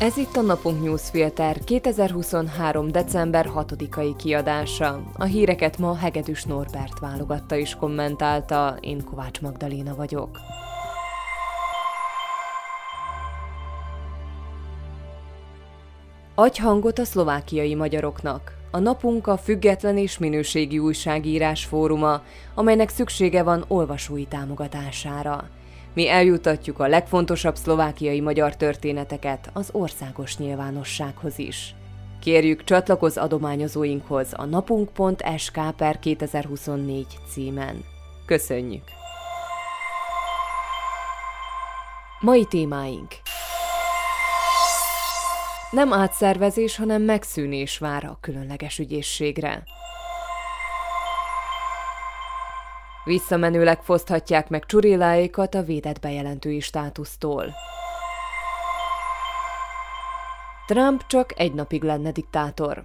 Ez itt a Napunk Newsfilter 2023. december 6-ai kiadása. A híreket ma Hegedűs Norbert válogatta és kommentálta, én Kovács Magdaléna vagyok. Adj hangot a szlovákiai magyaroknak. A napunk a független és minőségi újságírás fóruma, amelynek szüksége van olvasói támogatására. Mi eljutatjuk a legfontosabb szlovákiai magyar történeteket az országos nyilvánossághoz is. Kérjük csatlakozz adományozóinkhoz a napunk.sk per 2024 címen. Köszönjük! Mai témáink Nem átszervezés, hanem megszűnés vár a különleges ügyészségre. Visszamenőleg foszthatják meg csurilláékat a védett bejelentői státusztól. Trump csak egy napig lenne diktátor.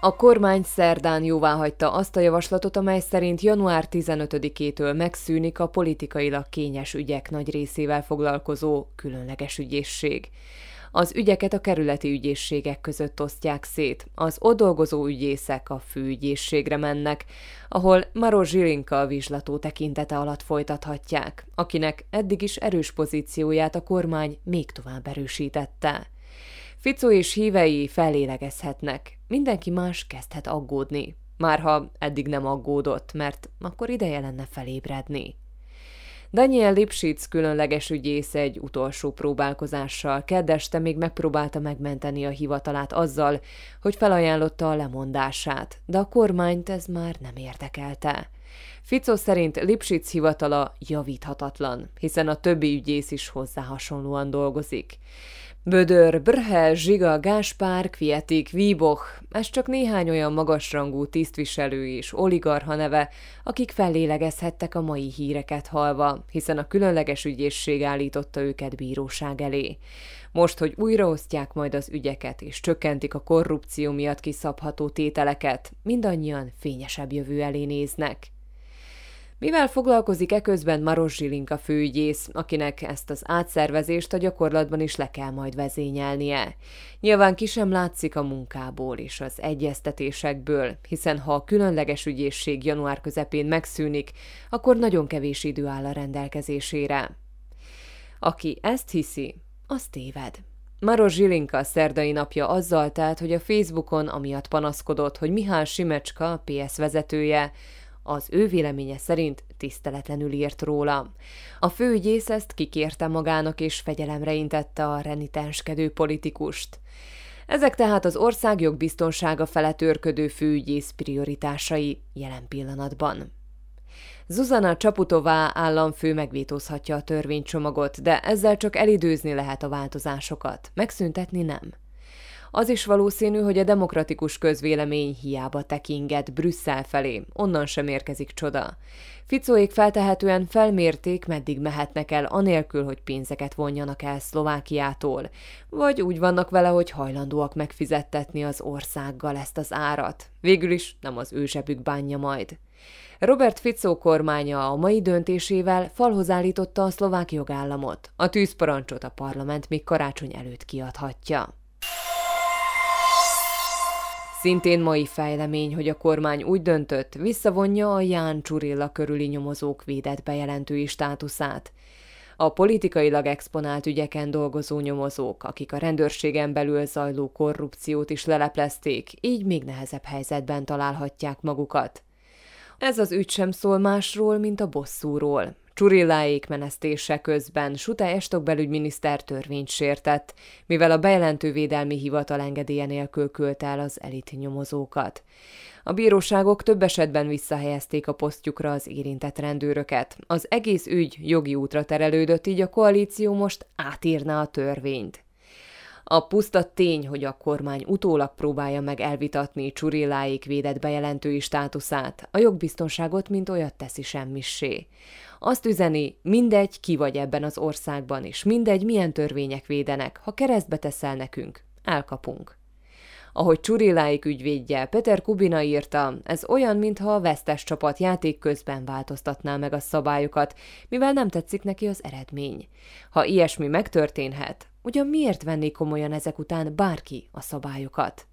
A kormány szerdán jóváhagyta azt a javaslatot, amely szerint január 15-től megszűnik a politikailag kényes ügyek nagy részével foglalkozó különleges ügyészség. Az ügyeket a kerületi ügyészségek között osztják szét. Az ott dolgozó ügyészek a főügyészségre mennek, ahol Maro Zsilinka a vizslató tekintete alatt folytathatják, akinek eddig is erős pozícióját a kormány még tovább erősítette. Ficó és hívei fellélegezhetnek, mindenki más kezdhet aggódni. Márha eddig nem aggódott, mert akkor ideje lenne felébredni. Daniel Lipschitz különleges ügyész egy utolsó próbálkozással keddeste még megpróbálta megmenteni a hivatalát azzal, hogy felajánlotta a lemondását, de a kormányt ez már nem érdekelte. Fico szerint Lipschitz hivatala javíthatatlan, hiszen a többi ügyész is hozzá hasonlóan dolgozik. Bödör, Brhel, Zsiga, Gáspár, Kvietik, Víboch, ez csak néhány olyan magasrangú tisztviselő és oligarha neve, akik fellélegezhettek a mai híreket halva, hiszen a különleges ügyészség állította őket bíróság elé. Most, hogy újraosztják majd az ügyeket és csökkentik a korrupció miatt kiszabható tételeket, mindannyian fényesebb jövő elé néznek. Mivel foglalkozik eközben Maros Zsilinka főügyész, akinek ezt az átszervezést a gyakorlatban is le kell majd vezényelnie. Nyilván ki sem látszik a munkából és az egyeztetésekből, hiszen ha a különleges ügyészség január közepén megszűnik, akkor nagyon kevés idő áll a rendelkezésére. Aki ezt hiszi, az téved. Maros Zsilinka szerdai napja azzal telt, hogy a Facebookon amiatt panaszkodott, hogy Mihály Simecska, PS vezetője, az ő véleménye szerint tiszteletlenül írt róla. A főügyész ezt kikérte magának és fegyelemre intette a renitenskedő politikust. Ezek tehát az ország jogbiztonsága felett őrködő főügyész prioritásai jelen pillanatban. Zuzana Csaputová államfő megvétózhatja a törvénycsomagot, de ezzel csak elidőzni lehet a változásokat, megszüntetni nem. Az is valószínű, hogy a demokratikus közvélemény hiába tekinget Brüsszel felé, onnan sem érkezik csoda. Ficóék feltehetően felmérték, meddig mehetnek el anélkül, hogy pénzeket vonjanak el Szlovákiától, vagy úgy vannak vele, hogy hajlandóak megfizettetni az országgal ezt az árat. Végül is nem az ő zsebük bánja majd. Robert Fico kormánya a mai döntésével falhoz állította a szlovák jogállamot. A tűzparancsot a parlament még karácsony előtt kiadhatja. Szintén mai fejlemény, hogy a kormány úgy döntött, visszavonja a Ján Csurilla körüli nyomozók védett bejelentői státuszát. A politikailag exponált ügyeken dolgozó nyomozók, akik a rendőrségen belül zajló korrupciót is leleplezték, így még nehezebb helyzetben találhatják magukat. Ez az ügy sem szól másról, mint a bosszúról. Csurilláék menesztése közben Sute Estok belügyminiszter törvényt sértett, mivel a bejelentővédelmi hivatal engedélye nélkül költ el az elit nyomozókat. A bíróságok több esetben visszahelyezték a posztjukra az érintett rendőröket. Az egész ügy jogi útra terelődött, így a koalíció most átírná a törvényt. A puszta tény, hogy a kormány utólag próbálja meg elvitatni Csurilláik védett bejelentői státuszát, a jogbiztonságot mint olyat teszi semmissé. Azt üzeni, mindegy, ki vagy ebben az országban, és mindegy, milyen törvények védenek, ha keresztbe teszel nekünk, elkapunk. Ahogy Csuriláik ügyvédje Peter Kubina írta, ez olyan, mintha a vesztes csapat játék közben változtatná meg a szabályokat, mivel nem tetszik neki az eredmény. Ha ilyesmi megtörténhet, ugyan miért venni komolyan ezek után bárki a szabályokat?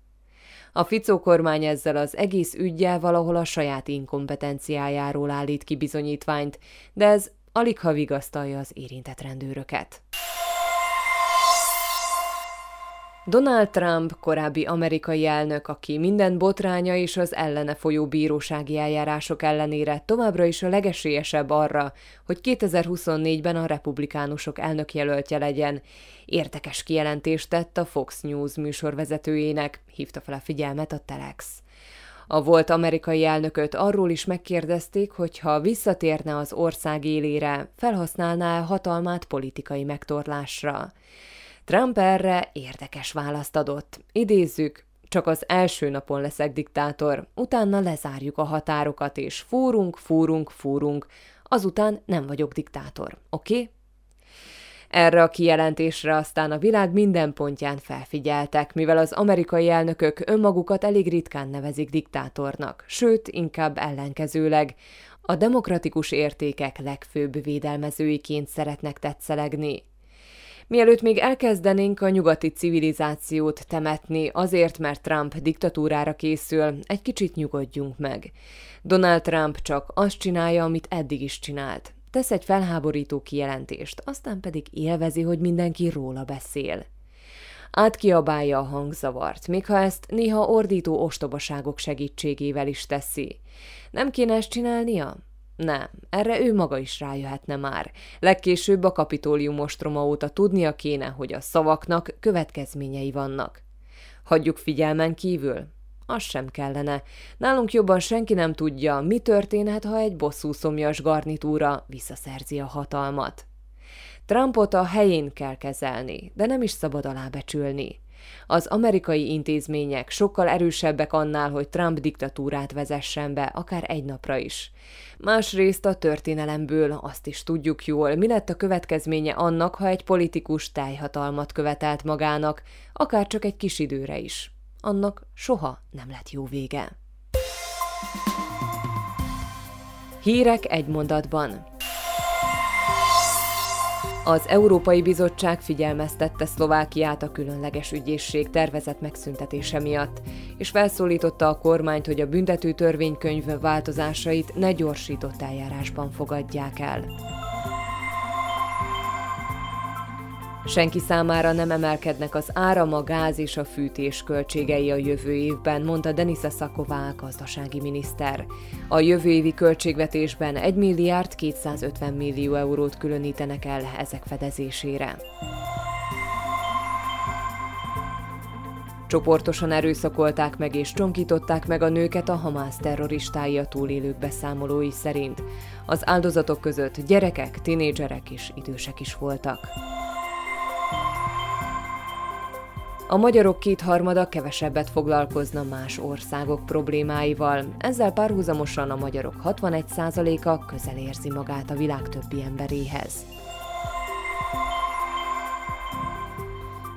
A Ficó kormány ezzel az egész ügyjel valahol a saját inkompetenciájáról állít ki bizonyítványt, de ez alig ha vigasztalja az érintett rendőröket. Donald Trump, korábbi amerikai elnök, aki minden botránya és az ellene folyó bírósági eljárások ellenére továbbra is a legesélyesebb arra, hogy 2024-ben a republikánusok elnökjelöltje legyen, érdekes kijelentést tett a Fox News műsorvezetőjének, hívta fel a figyelmet a Telex. A volt amerikai elnököt arról is megkérdezték, hogy ha visszatérne az ország élére, felhasználná hatalmát politikai megtorlásra. Trump erre érdekes választ adott. Idézzük, csak az első napon leszek diktátor, utána lezárjuk a határokat, és fúrunk, fúrunk, fúrunk, azután nem vagyok diktátor, oké? Okay? Erre a kijelentésre aztán a világ minden pontján felfigyeltek, mivel az amerikai elnökök önmagukat elég ritkán nevezik diktátornak, sőt, inkább ellenkezőleg. A demokratikus értékek legfőbb védelmezőiként szeretnek tetszelegni. Mielőtt még elkezdenénk a nyugati civilizációt temetni azért, mert Trump diktatúrára készül, egy kicsit nyugodjunk meg. Donald Trump csak azt csinálja, amit eddig is csinált. Tesz egy felháborító kijelentést, aztán pedig élvezi, hogy mindenki róla beszél. Átkiabálja a hangzavart, még ha ezt néha ordító ostobaságok segítségével is teszi. Nem kéne ezt csinálnia? Nem, erre ő maga is rájöhetne már. Legkésőbb a kapitólium ostroma óta tudnia kéne, hogy a szavaknak következményei vannak. Hagyjuk figyelmen kívül? Az sem kellene. Nálunk jobban senki nem tudja, mi történhet, ha egy bosszú szomjas garnitúra visszaszerzi a hatalmat. Trumpot a helyén kell kezelni, de nem is szabad alábecsülni. Az amerikai intézmények sokkal erősebbek annál, hogy Trump diktatúrát vezessen be, akár egy napra is. Másrészt a történelemből azt is tudjuk jól, mi lett a következménye annak, ha egy politikus tájhatalmat követelt magának, akár csak egy kis időre is. Annak soha nem lett jó vége. Hírek egy mondatban. Az Európai Bizottság figyelmeztette Szlovákiát a különleges ügyészség tervezett megszüntetése miatt, és felszólította a kormányt, hogy a büntető törvénykönyv változásait ne gyorsított eljárásban fogadják el. Senki számára nem emelkednek az áram, a gáz és a fűtés költségei a jövő évben, mondta Denisa Szaková, gazdasági miniszter. A jövő évi költségvetésben 1 milliárd 250 millió eurót különítenek el ezek fedezésére. Csoportosan erőszakolták meg és csonkították meg a nőket a Hamász terroristái a túlélők beszámolói szerint. Az áldozatok között gyerekek, tinédzserek és idősek is voltak. A magyarok kétharmada kevesebbet foglalkozna más országok problémáival, ezzel párhuzamosan a magyarok 61%-a közel érzi magát a világ többi emberéhez.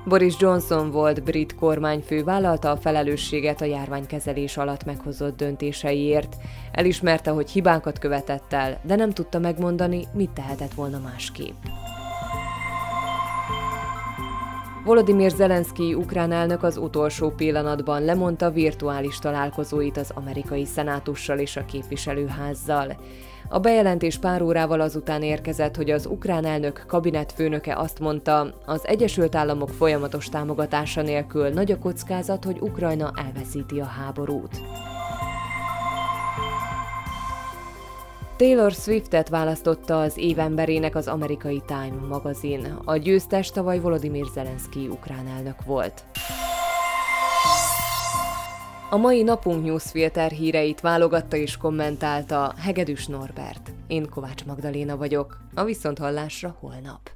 Boris Johnson volt brit kormányfő, vállalta a felelősséget a járványkezelés alatt meghozott döntéseiért. Elismerte, hogy hibákat követett el, de nem tudta megmondani, mit tehetett volna másképp. Volodymyr Zelenszky ukrán elnök az utolsó pillanatban lemondta virtuális találkozóit az amerikai szenátussal és a képviselőházzal. A bejelentés pár órával azután érkezett, hogy az ukrán elnök kabinetfőnöke azt mondta, az Egyesült Államok folyamatos támogatása nélkül nagy a kockázat, hogy Ukrajna elveszíti a háborút. Taylor Swiftet választotta az évemberének az amerikai Time magazin. A győztes tavaly Volodymyr Zelenszky ukrán elnök volt. A mai napunk newsfilter híreit válogatta és kommentálta Hegedűs Norbert. Én Kovács Magdaléna vagyok. A Viszonthallásra holnap.